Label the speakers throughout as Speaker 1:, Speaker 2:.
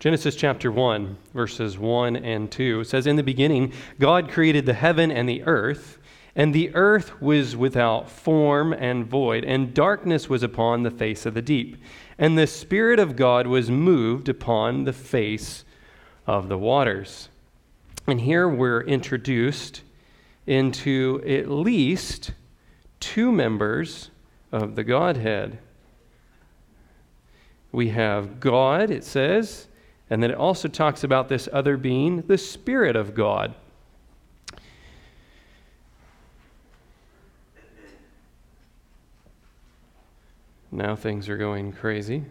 Speaker 1: Genesis chapter 1, verses 1 and 2 says, In the beginning, God created the heaven and the earth, and the earth was without form and void, and darkness was upon the face of the deep. And the Spirit of God was moved upon the face of the waters. And here we're introduced into at least two members of the Godhead. We have God, it says, and then it also talks about this other being, the Spirit of God. Now things are going crazy.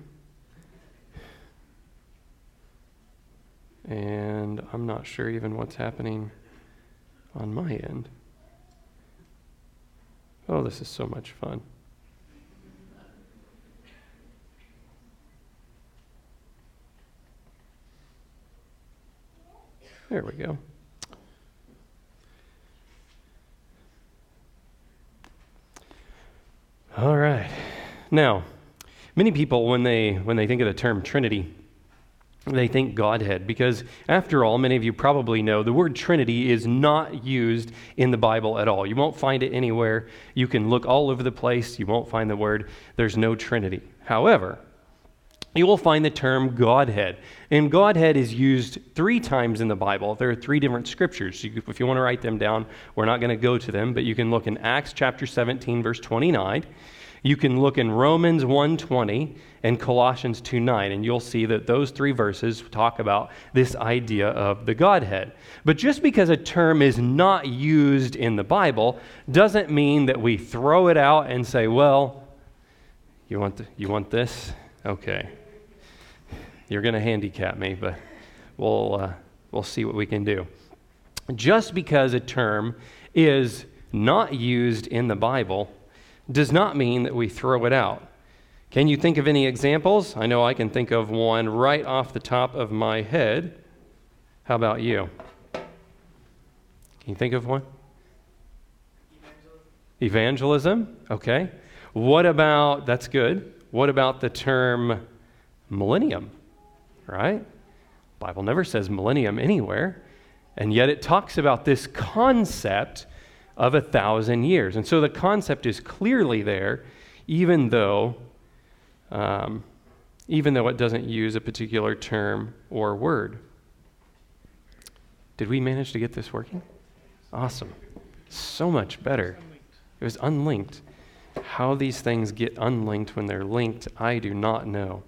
Speaker 1: And I'm not sure even what's happening on my end. Oh, this is so much fun. There we go. All right. Now, many people when they when they think of the term Trinity, they think Godhead because after all, many of you probably know the word Trinity is not used in the Bible at all. You won't find it anywhere. You can look all over the place, you won't find the word. There's no Trinity. However, you will find the term Godhead. And Godhead is used three times in the Bible. There are three different scriptures. if you want to write them down, we're not going to go to them, but you can look in Acts chapter 17, verse 29. You can look in Romans 1:20 and Colossians 2:9 and you'll see that those three verses talk about this idea of the Godhead. But just because a term is not used in the Bible doesn't mean that we throw it out and say, "Well, you want the, you want this? Okay. You're going to handicap me, but we'll, uh, we'll see what we can do. Just because a term is not used in the Bible does not mean that we throw it out. Can you think of any examples? I know I can think of one right off the top of my head. How about you? Can you think of one? Evangelism. Evangelism? Okay. What about, that's good. What about the term millennium? Right? Bible never says millennium anywhere, and yet it talks about this concept of a thousand years. And so the concept is clearly there, even though, um, even though it doesn't use a particular term or word. Did we manage to get this working? Awesome. So much better. It was unlinked. How these things get unlinked when they're linked, I do not know.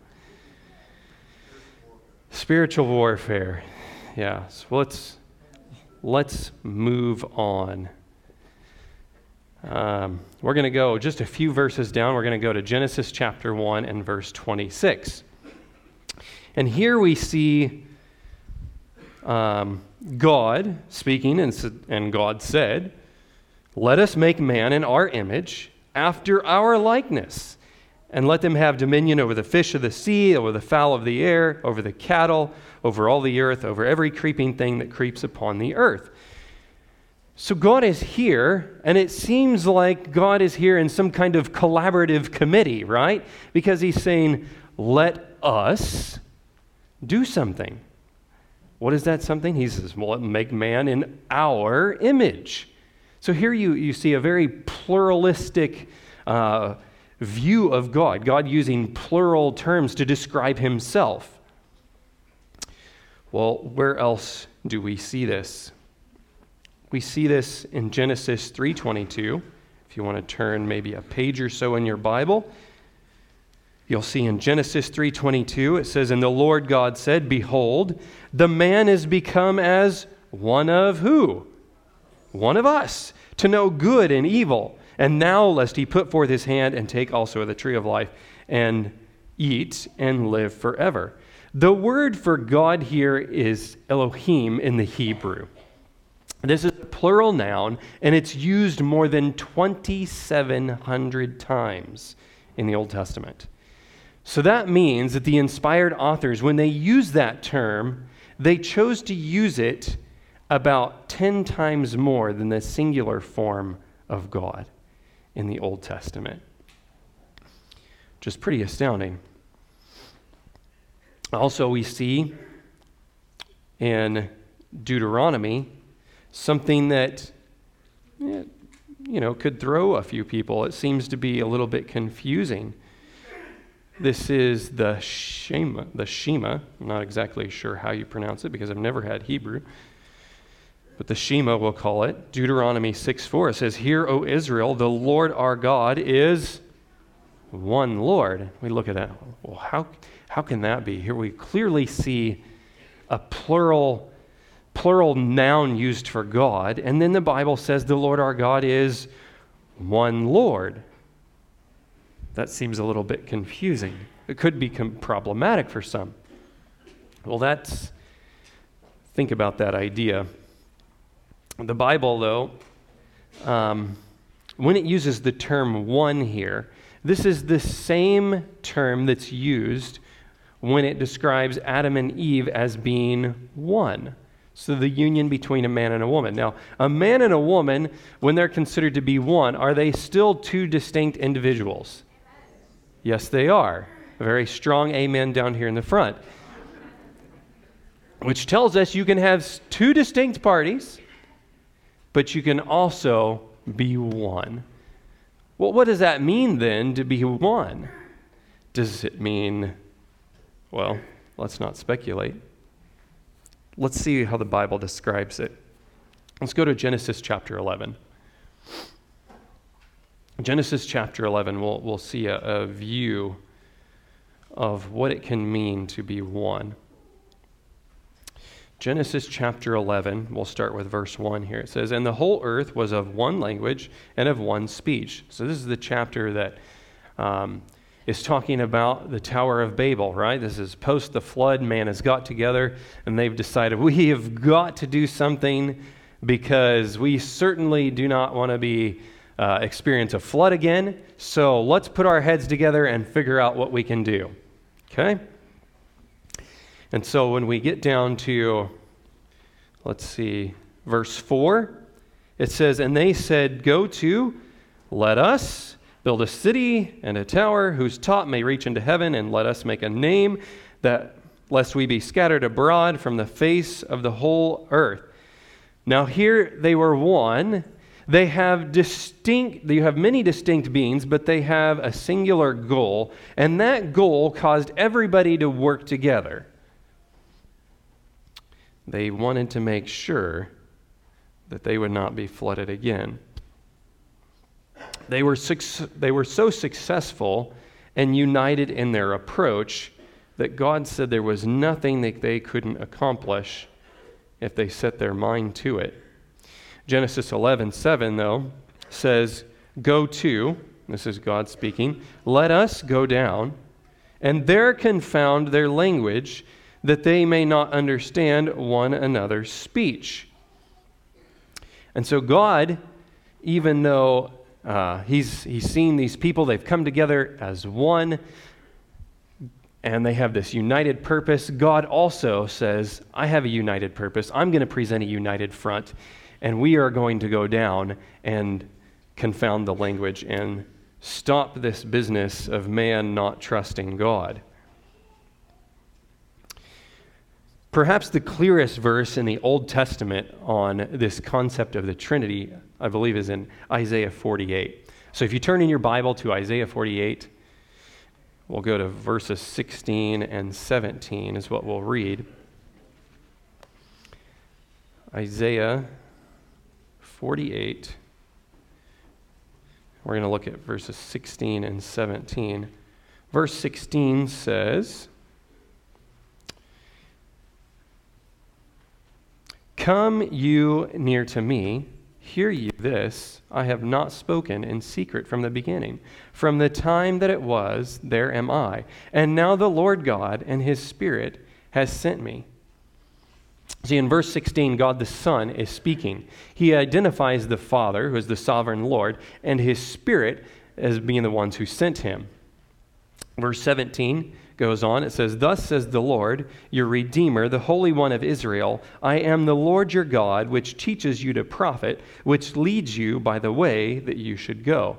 Speaker 1: Spiritual warfare. Yeah. So let's let's move on. Um, we're going to go just a few verses down. We're going to go to Genesis chapter 1 and verse 26. And here we see um, God speaking, and, and God said, Let us make man in our image, after our likeness and let them have dominion over the fish of the sea, over the fowl of the air, over the cattle, over all the earth, over every creeping thing that creeps upon the earth. So God is here, and it seems like God is here in some kind of collaborative committee, right? Because he's saying, let us do something. What is that something? He says, well, make man in our image. So here you, you see a very pluralistic uh, view of God, God using plural terms to describe himself. Well, where else do we see this? We see this in Genesis 3:22. If you want to turn maybe a page or so in your Bible, you'll see in Genesis 3:22 it says and the Lord God said, behold, the man is become as one of who? One of us, to know good and evil. And now, lest he put forth his hand and take also of the tree of life and eat and live forever. The word for God here is Elohim in the Hebrew. This is a plural noun, and it's used more than 2,700 times in the Old Testament. So that means that the inspired authors, when they use that term, they chose to use it about 10 times more than the singular form of God in the Old Testament. Just pretty astounding. Also, we see in Deuteronomy, something that, eh, you know, could throw a few people. It seems to be a little bit confusing. This is the Shema, the Shema. I'm not exactly sure how you pronounce it because I've never had Hebrew. But the Shema, we'll call it. Deuteronomy 6 4. It says, Hear, O Israel, the Lord our God is one Lord. We look at that. Well, how, how can that be? Here we clearly see a plural plural noun used for God, and then the Bible says the Lord our God is one Lord. That seems a little bit confusing. It could be problematic for some. Well, that's think about that idea. The Bible, though, um, when it uses the term one here, this is the same term that's used when it describes Adam and Eve as being one. So, the union between a man and a woman. Now, a man and a woman, when they're considered to be one, are they still two distinct individuals? Yes, they are. A very strong amen down here in the front. Which tells us you can have two distinct parties, but you can also be one. Well, what does that mean then to be one? Does it mean, well, let's not speculate. Let's see how the Bible describes it. Let's go to Genesis chapter 11. Genesis chapter 11, we'll, we'll see a, a view of what it can mean to be one. Genesis chapter 11, we'll start with verse 1 here. It says, And the whole earth was of one language and of one speech. So, this is the chapter that um, is talking about the Tower of Babel, right? This is post the flood. Man has got together and they've decided we have got to do something because we certainly do not want to be uh, experience a flood again. So let's put our heads together and figure out what we can do. Okay? And so when we get down to, let's see, verse 4, it says, And they said, Go to, let us build a city and a tower whose top may reach into heaven, and let us make a name that lest we be scattered abroad from the face of the whole earth. Now here they were one they have distinct, you have many distinct beings, but they have a singular goal, and that goal caused everybody to work together. They wanted to make sure that they would not be flooded again. They were, they were so successful and united in their approach that God said there was nothing that they couldn't accomplish if they set their mind to it. Genesis 11, 7, though, says, Go to, this is God speaking, let us go down, and there confound their language, that they may not understand one another's speech. And so, God, even though uh, he's, he's seen these people, they've come together as one, and they have this united purpose. God also says, I have a united purpose. I'm going to present a united front and we are going to go down and confound the language and stop this business of man not trusting God. Perhaps the clearest verse in the Old Testament on this concept of the Trinity, I believe, is in Isaiah 48. So if you turn in your Bible to Isaiah 48, we'll go to verses 16 and 17, is what we'll read. Isaiah 48. We're going to look at verses 16 and 17. Verse 16 says, Come you near to me, hear ye this. I have not spoken in secret from the beginning. From the time that it was, there am I. And now the Lord God and his Spirit has sent me. See, in verse 16, God the Son is speaking. He identifies the Father, who is the sovereign Lord, and his Spirit as being the ones who sent him. Verse 17 goes on. It says, Thus says the Lord, your Redeemer, the Holy One of Israel I am the Lord your God, which teaches you to profit, which leads you by the way that you should go.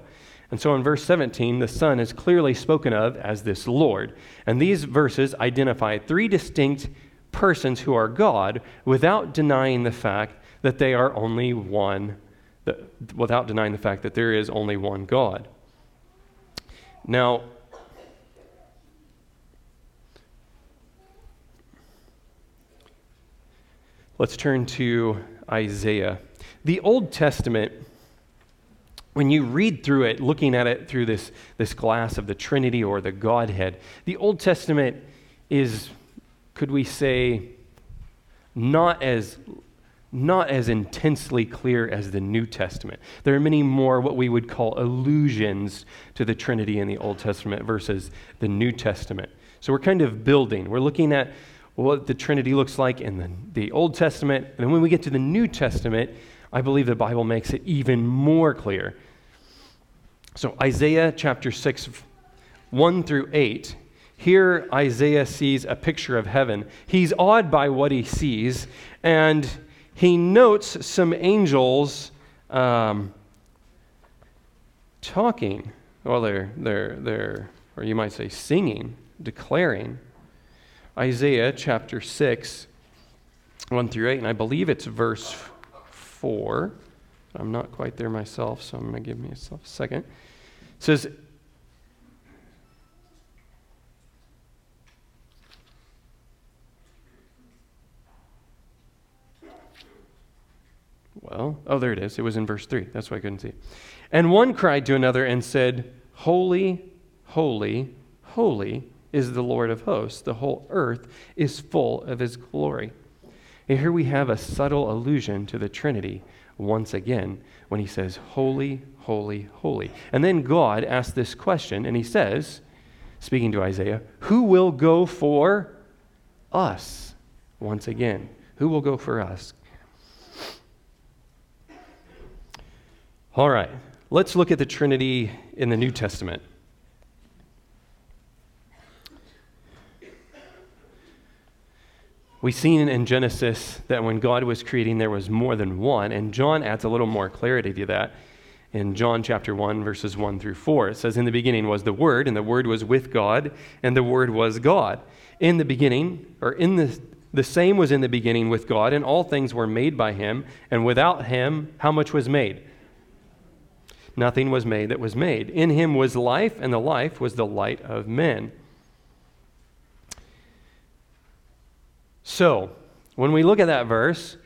Speaker 1: And so in verse 17, the Son is clearly spoken of as this Lord. And these verses identify three distinct persons who are God without denying the fact that they are only one, without denying the fact that there is only one God. Now, let's turn to Isaiah. The Old Testament, when you read through it, looking at it through this, this glass of the Trinity or the Godhead, the Old Testament is, could we say, not as not as intensely clear as the New Testament. There are many more what we would call allusions to the Trinity in the Old Testament versus the New Testament. So we're kind of building. We're looking at what the Trinity looks like in the, the Old Testament. And then when we get to the New Testament, I believe the Bible makes it even more clear. So Isaiah chapter 6, 1 through 8. Here, Isaiah sees a picture of heaven. He's awed by what he sees, and he notes some angels um, talking. Well, they're, they're, they're, or you might say singing, declaring. Isaiah chapter 6, 1 through 8, and I believe it's verse 4. I'm not quite there myself, so I'm going to give myself a second. It says, Well, oh, there it is. It was in verse 3. That's why I couldn't see. And one cried to another and said, Holy, holy, holy is the Lord of hosts. The whole earth is full of his glory. And here we have a subtle allusion to the Trinity once again when he says, Holy, holy, holy. And then God asks this question, and he says, speaking to Isaiah, Who will go for us? Once again, who will go for us? All right, let's look at the Trinity in the New Testament. We've seen in Genesis that when God was creating, there was more than one, and John adds a little more clarity to that. In John chapter 1, verses 1 through 4, it says, In the beginning was the Word, and the Word was with God, and the Word was God. In the beginning, or in the, the same was in the beginning with God, and all things were made by Him, and without Him, how much was made? nothing was made that was made. In him was life, and the life was the light of men. So, when we look at that verse,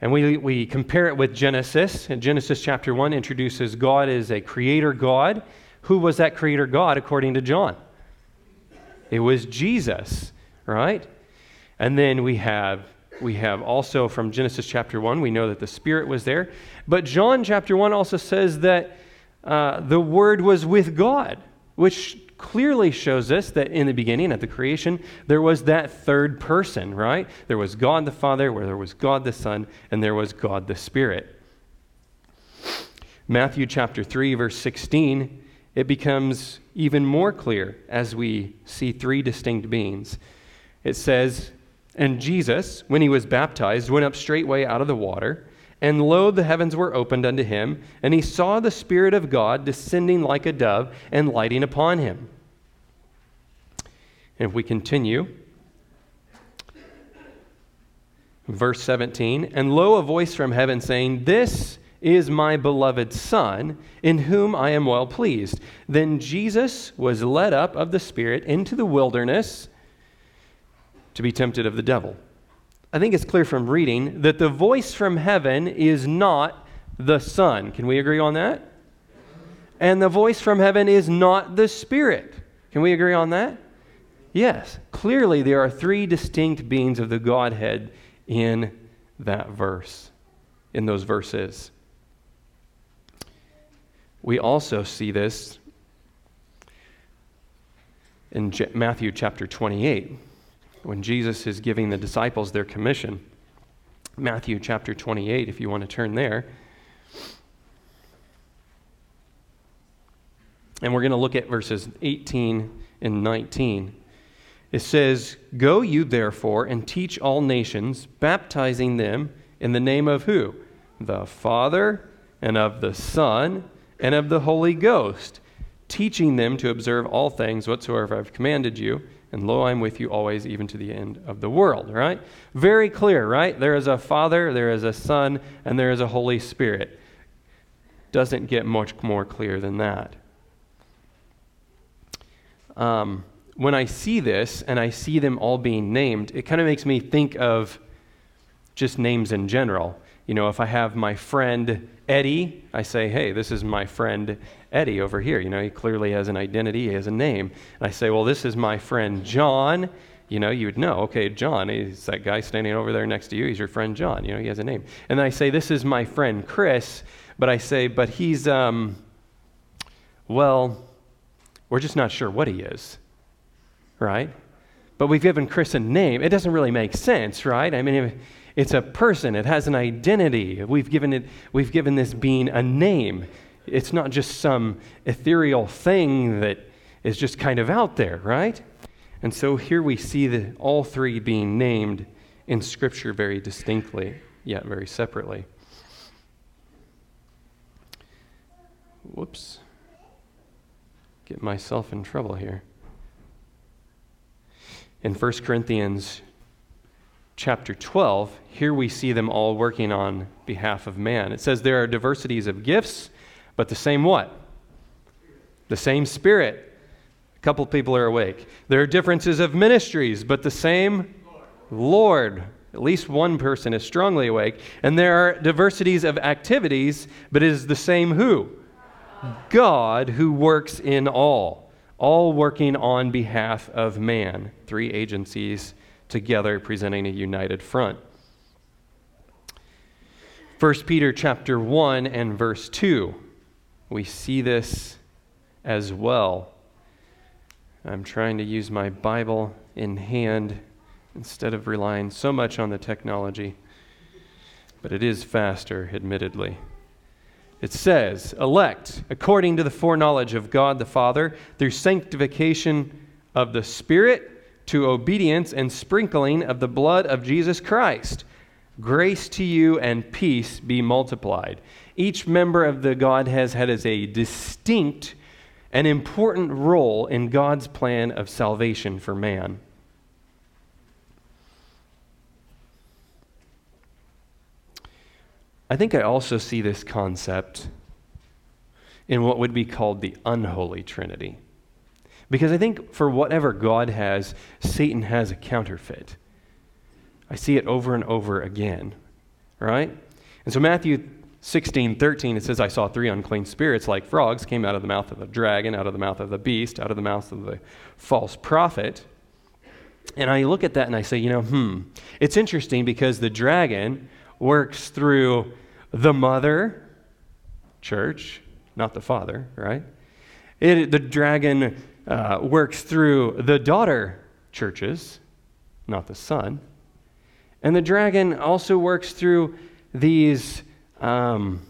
Speaker 1: and we, we compare it with Genesis, and Genesis chapter 1 introduces God as a creator God. Who was that creator God according to John? It was Jesus, right? And then we have we have also from Genesis chapter 1, we know that the Spirit was there. But John chapter 1 also says that uh, the Word was with God, which clearly shows us that in the beginning, at the creation, there was that third person, right? There was God the Father, where there was God the Son, and there was God the Spirit. Matthew chapter 3, verse 16, it becomes even more clear as we see three distinct beings. It says, and Jesus, when he was baptized, went up straightway out of the water. And lo, the heavens were opened unto him, and he saw the Spirit of God descending like a dove and lighting upon him. If we continue, verse 17 And lo, a voice from heaven saying, This is my beloved Son, in whom I am well pleased. Then Jesus was led up of the Spirit into the wilderness to be tempted of the devil. I think it's clear from reading that the voice from heaven is not the Son. Can we agree on that? And the voice from heaven is not the Spirit. Can we agree on that? Yes. Clearly, there are three distinct beings of the Godhead in that verse, in those verses. We also see this in Matthew chapter 28 when Jesus is giving the disciples their commission. Matthew chapter 28, if you want to turn there. And we're going to look at verses 18 and 19. It says, Go you therefore and teach all nations, baptizing them in the name of who? The Father, and of the Son, and of the Holy Ghost, teaching them to observe all things whatsoever I've commanded you And lo, I'm with you always, even to the end of the world, right? Very clear, right? There is a Father, there is a Son, and there is a Holy Spirit. Doesn't get much more clear than that. Um, when I see this and I see them all being named, it kind of makes me think of just names in general. You know, if I have my friend Eddie, I say, hey, this is my friend Eddie over here. You know, he clearly has an identity, he has a name. And I say, well, this is my friend John. You know, you would know, okay, John, he's that guy standing over there next to you. He's your friend John. You know, he has a name. And then I say, this is my friend Chris. But I say, but he's, um, well, we're just not sure what he is, right? But we've given Chris a name. It doesn't really make sense, right? I mean, it's a person, it has an identity. We've given, it, we've given this being a name. It's not just some ethereal thing that is just kind of out there, right? And so here we see the, all three being named in Scripture very distinctly, yet very separately. Whoops. Get myself in trouble here. In 1 Corinthians chapter 12, here we see them all working on behalf of man. It says there are diversities of gifts, but the same what? The same Spirit. A couple people are awake. There are differences of ministries, but the same Lord. Lord. At least one person is strongly awake. And there are diversities of activities, but it is the same who? God who works in all, all working on behalf of man. Three agencies together presenting a united front. 1 Peter chapter 1 and verse 2. We see this as well. I'm trying to use my Bible in hand instead of relying so much on the technology, but it is faster, admittedly. It says, elect according to the foreknowledge of God the Father through sanctification of the Spirit to obedience and sprinkling of the blood of Jesus Christ. Grace to you and peace be multiplied. Each member of the Godhead has had a distinct and important role in God's plan of salvation for man. I think I also see this concept in what would be called the unholy trinity. Because I think for whatever God has, Satan has a counterfeit. I see it over and over again, right? And so Matthew 16, 13, it says, I saw three unclean spirits like frogs came out of the mouth of the dragon, out of the mouth of the beast, out of the mouth of the false prophet. And I look at that and I say, you know, hmm, it's interesting because the dragon works through the mother, church, not the father, right? It, the dragon uh, works through the daughter churches, not the son. And the dragon also works through these, um,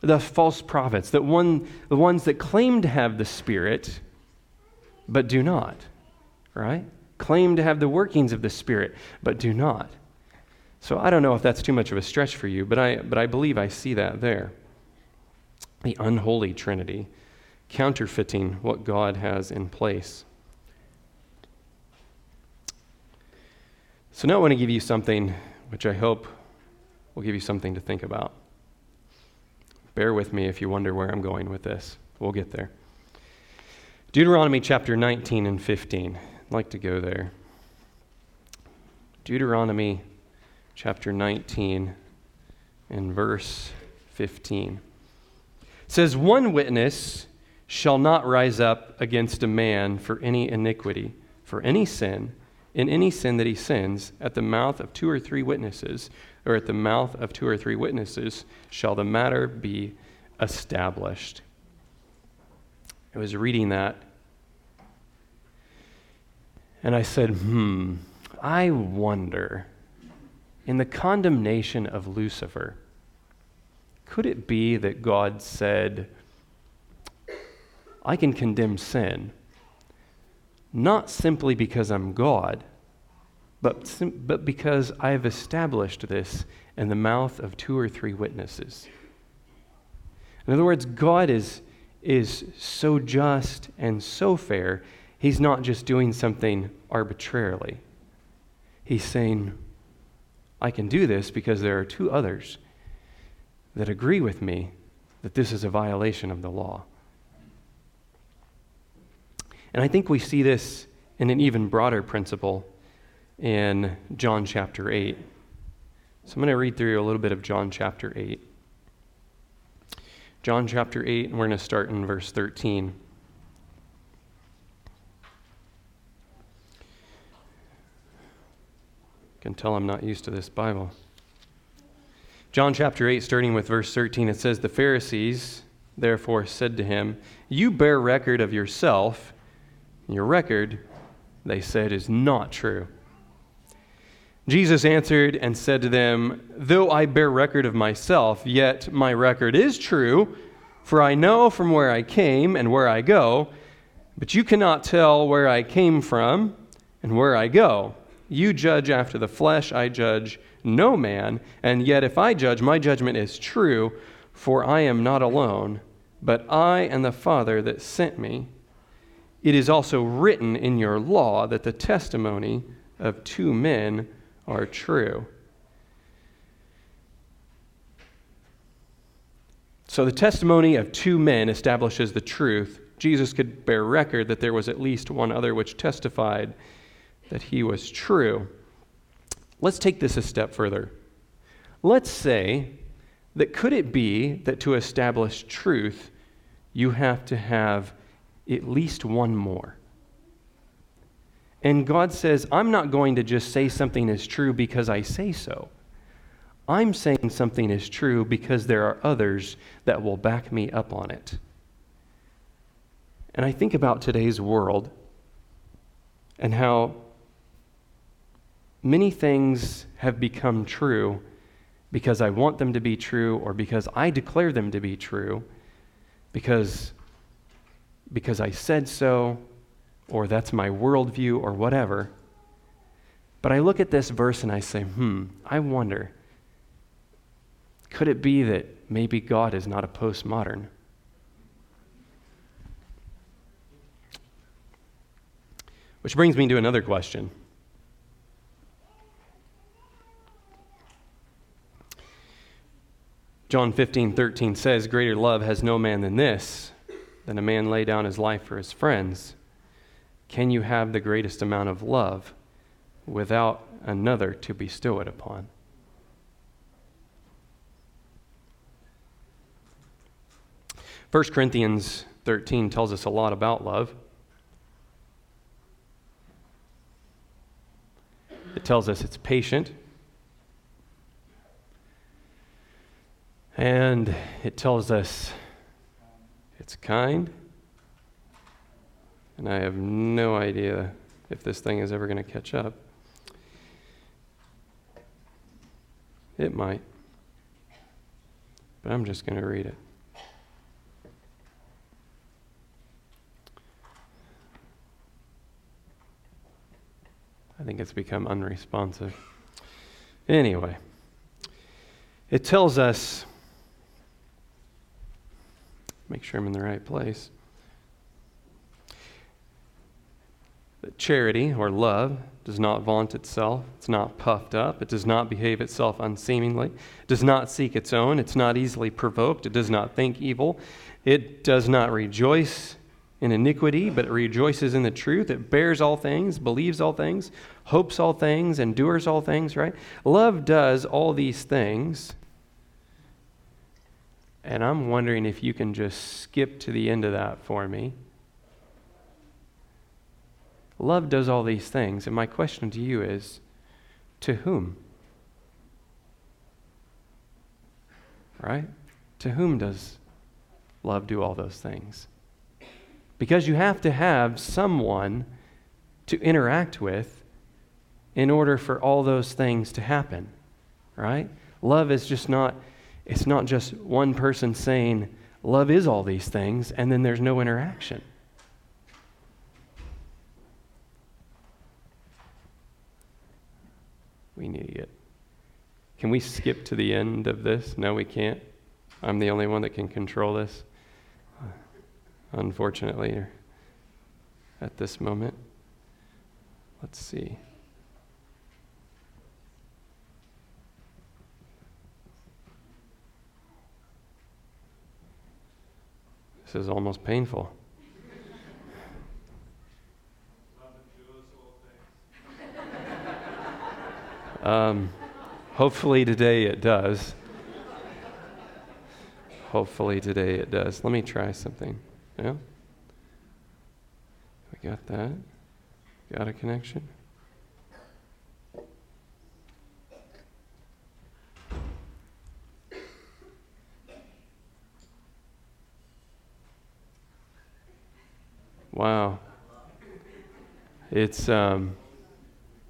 Speaker 1: the false prophets, that one, the ones that claim to have the Spirit, but do not, right? Claim to have the workings of the Spirit, but do not. So I don't know if that's too much of a stretch for you, but I, but I believe I see that there. The unholy Trinity counterfeiting what God has in place. So now I want to give you something which I hope will give you something to think about. Bear with me if you wonder where I'm going with this. We'll get there. Deuteronomy chapter 19 and 15. I'd like to go there. Deuteronomy chapter 19 and verse 15. It says, One witness shall not rise up against a man for any iniquity, for any sin, in any sin that he sins, at the mouth of two or three witnesses, or at the mouth of two or three witnesses, shall the matter be established. I was reading that, and I said, hmm, I wonder, in the condemnation of Lucifer, could it be that God said, I can condemn sin, not simply because I'm God, but, sim- but because I have established this in the mouth of two or three witnesses. In other words, God is, is so just and so fair, He's not just doing something arbitrarily. He's saying, I can do this because there are two others that agree with me that this is a violation of the law. And I think we see this in an even broader principle in John chapter 8. So I'm going to read through a little bit of John chapter 8. John chapter 8, and we're going to start in verse 13. Can tell I'm not used to this Bible. John chapter 8, starting with verse 13, it says, The Pharisees therefore said to him, You bear record of yourself. Your record, they said, is not true. Jesus answered and said to them, Though I bear record of myself, yet my record is true, for I know from where I came and where I go, but you cannot tell where I came from and where I go. You judge after the flesh, I judge no man, and yet if I judge, my judgment is true, for I am not alone, but I and the Father that sent me. It is also written in your law that the testimony of two men are true. So the testimony of two men establishes the truth. Jesus could bear record that there was at least one other which testified that he was true. Let's take this a step further. Let's say that could it be that to establish truth, you have to have at least one more? And God says, I'm not going to just say something is true because I say so. I'm saying something is true because there are others that will back me up on it. And I think about today's world and how many things have become true because I want them to be true or because I declare them to be true, because, because I said so, or that's my worldview, or whatever. But I look at this verse and I say, hmm, I wonder, could it be that maybe God is not a postmodern? Which brings me to another question. John 15, 13 says, Greater love has no man than this, than a man lay down his life for his friends. Can you have the greatest amount of love without another to bestow it upon? First Corinthians 13 tells us a lot about love. It tells us it's patient, And it tells us it's kind. And I have no idea if this thing is ever going to catch up. It might. But I'm just going to read it. I think it's become unresponsive. Anyway, it tells us Make sure I'm in the right place. Charity or love does not vaunt itself. It's not puffed up. It does not behave itself unseemingly. It does not seek its own. It's not easily provoked. It does not think evil. It does not rejoice in iniquity, but it rejoices in the truth. It bears all things, believes all things, hopes all things, endures all things, right? Love does all these things and I'm wondering if you can just skip to the end of that for me. Love does all these things. And my question to you is to whom? Right? To whom does love do all those things? Because you have to have someone to interact with in order for all those things to happen. Right? Love is just not it's not just one person saying, love is all these things, and then there's no interaction. We need to get. Can we skip to the end of this? No, we can't. I'm the only one that can control this. Unfortunately. at this moment. Let's see. This is almost painful. Um, hopefully today it does. Hopefully today it does. Let me try something. Yeah? We got that. Got a connection? It's um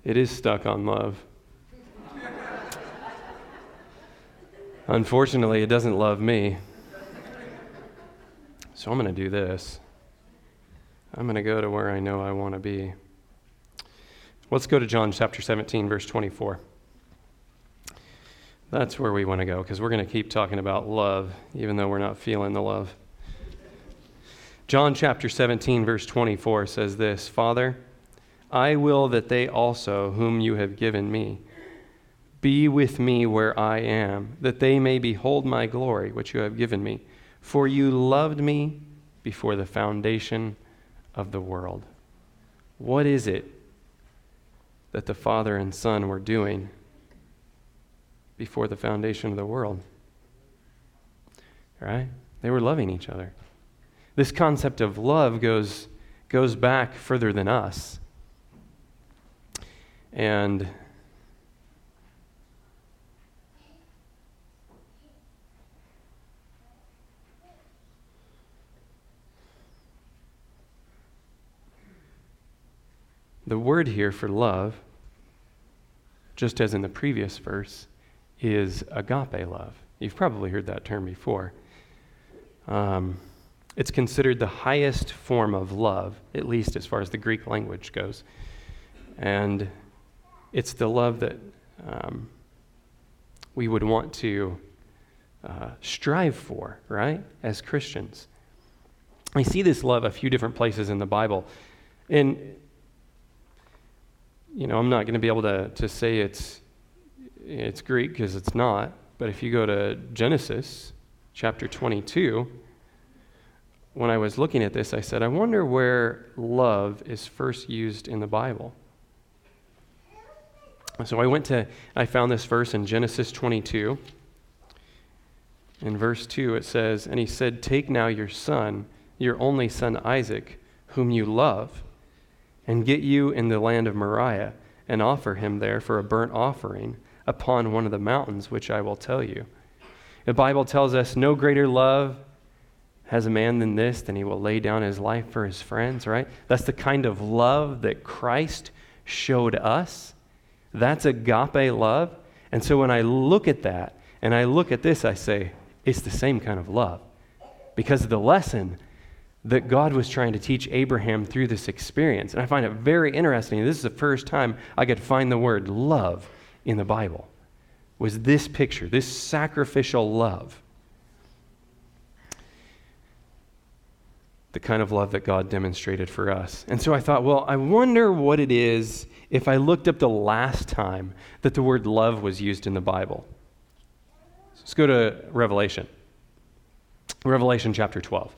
Speaker 1: it is stuck on love. Unfortunately, it doesn't love me. So I'm going to do this. I'm going to go to where I know I want to be. Let's go to John chapter 17, verse 24. That's where we want to go because we're going to keep talking about love, even though we're not feeling the love. John chapter 17, verse 24 says this Father, I will that they also, whom you have given me, be with me where I am, that they may behold my glory, which you have given me. For you loved me before the foundation of the world. What is it that the Father and Son were doing before the foundation of the world? Right? They were loving each other. This concept of love goes, goes back further than us. And The word here for love, just as in the previous verse, is agape love. You've probably heard that term before. Um, it's considered the highest form of love, at least as far as the Greek language goes. And it's the love that um, we would want to uh, strive for, right, as Christians. I see this love a few different places in the Bible. And you know, I'm not going to be able to, to say it's, it's Greek because it's not, but if you go to Genesis chapter 22, when I was looking at this, I said, I wonder where love is first used in the Bible. So I went to, I found this verse in Genesis 22. In verse 2, it says, And he said, Take now your son, your only son Isaac, whom you love and get you in the land of Moriah, and offer him there for a burnt offering upon one of the mountains which I will tell you. The Bible tells us no greater love has a man than this, than he will lay down his life for his friends, right? That's the kind of love that Christ showed us. That's agape love. And so when I look at that and I look at this, I say, it's the same kind of love. Because the lesson that God was trying to teach Abraham through this experience. And I find it very interesting. This is the first time I could find the word love in the Bible. Was this picture, this sacrificial love. The kind of love that God demonstrated for us. And so I thought, well, I wonder what it is if I looked up the last time that the word love was used in the Bible. Let's go to Revelation. Revelation chapter 12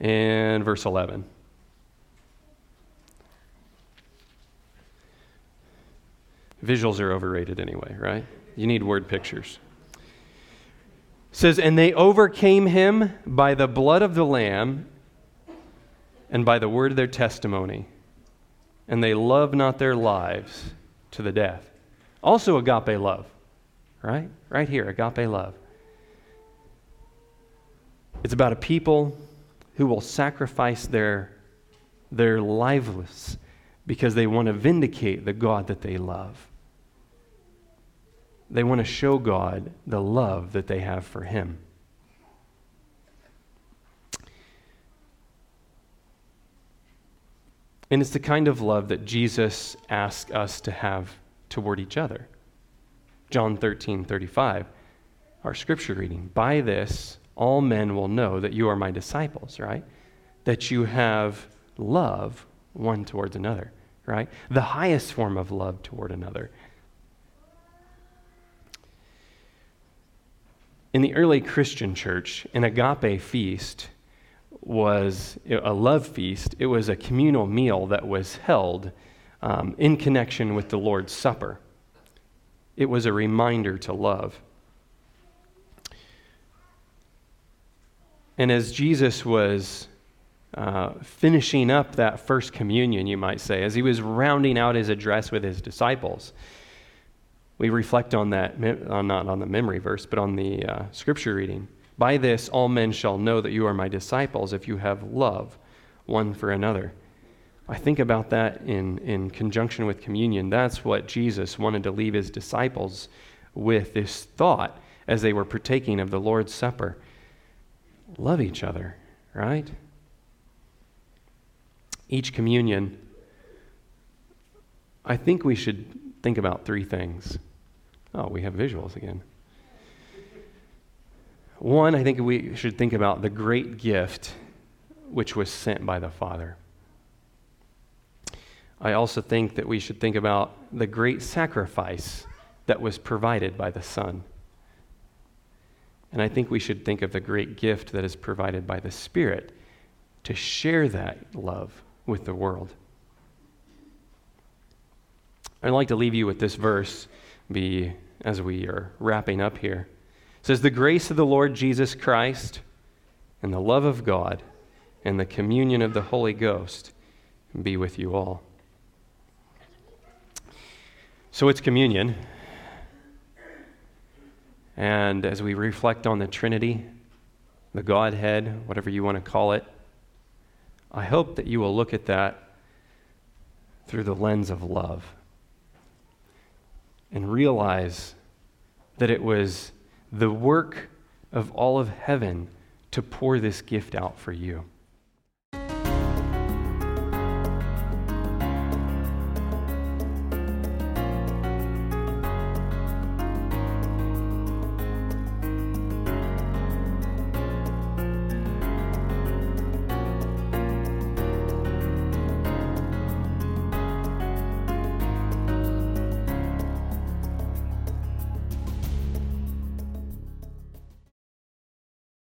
Speaker 1: and verse 11. Visuals are overrated anyway, right? You need word pictures. Says, And they overcame him by the blood of the Lamb and by the word of their testimony, and they love not their lives to the death. Also, agape love, right? Right here, agape love. It's about a people who will sacrifice their, their lives because they want to vindicate the God that they love. They want to show God the love that they have for Him. And it's the kind of love that Jesus asks us to have toward each other. John 13, 35, our scripture reading. By this, all men will know that you are my disciples, right? That you have love one towards another, right? The highest form of love toward another. In the early Christian church, an agape feast was a love feast. It was a communal meal that was held um, in connection with the Lord's Supper. It was a reminder to love. And as Jesus was uh, finishing up that first communion, you might say, as he was rounding out his address with his disciples, we reflect on that, uh, not on the memory verse, but on the uh, scripture reading. By this, all men shall know that you are my disciples if you have love one for another. I think about that in, in conjunction with communion. That's what Jesus wanted to leave his disciples with this thought as they were partaking of the Lord's Supper. Love each other, right? Each communion, I think we should think about three things. Oh, we have visuals again. One, I think we should think about the great gift which was sent by the Father. I also think that we should think about the great sacrifice that was provided by the Son. And I think we should think of the great gift that is provided by the Spirit to share that love with the world. I'd like to leave you with this verse be as we are wrapping up here. Says the grace of the Lord Jesus Christ and the love of God and the communion of the Holy Ghost be with you all. So it's communion. And as we reflect on the Trinity, the Godhead, whatever you want to call it, I hope that you will look at that through the lens of love and realize that it was the work of all of heaven to pour this gift out for you.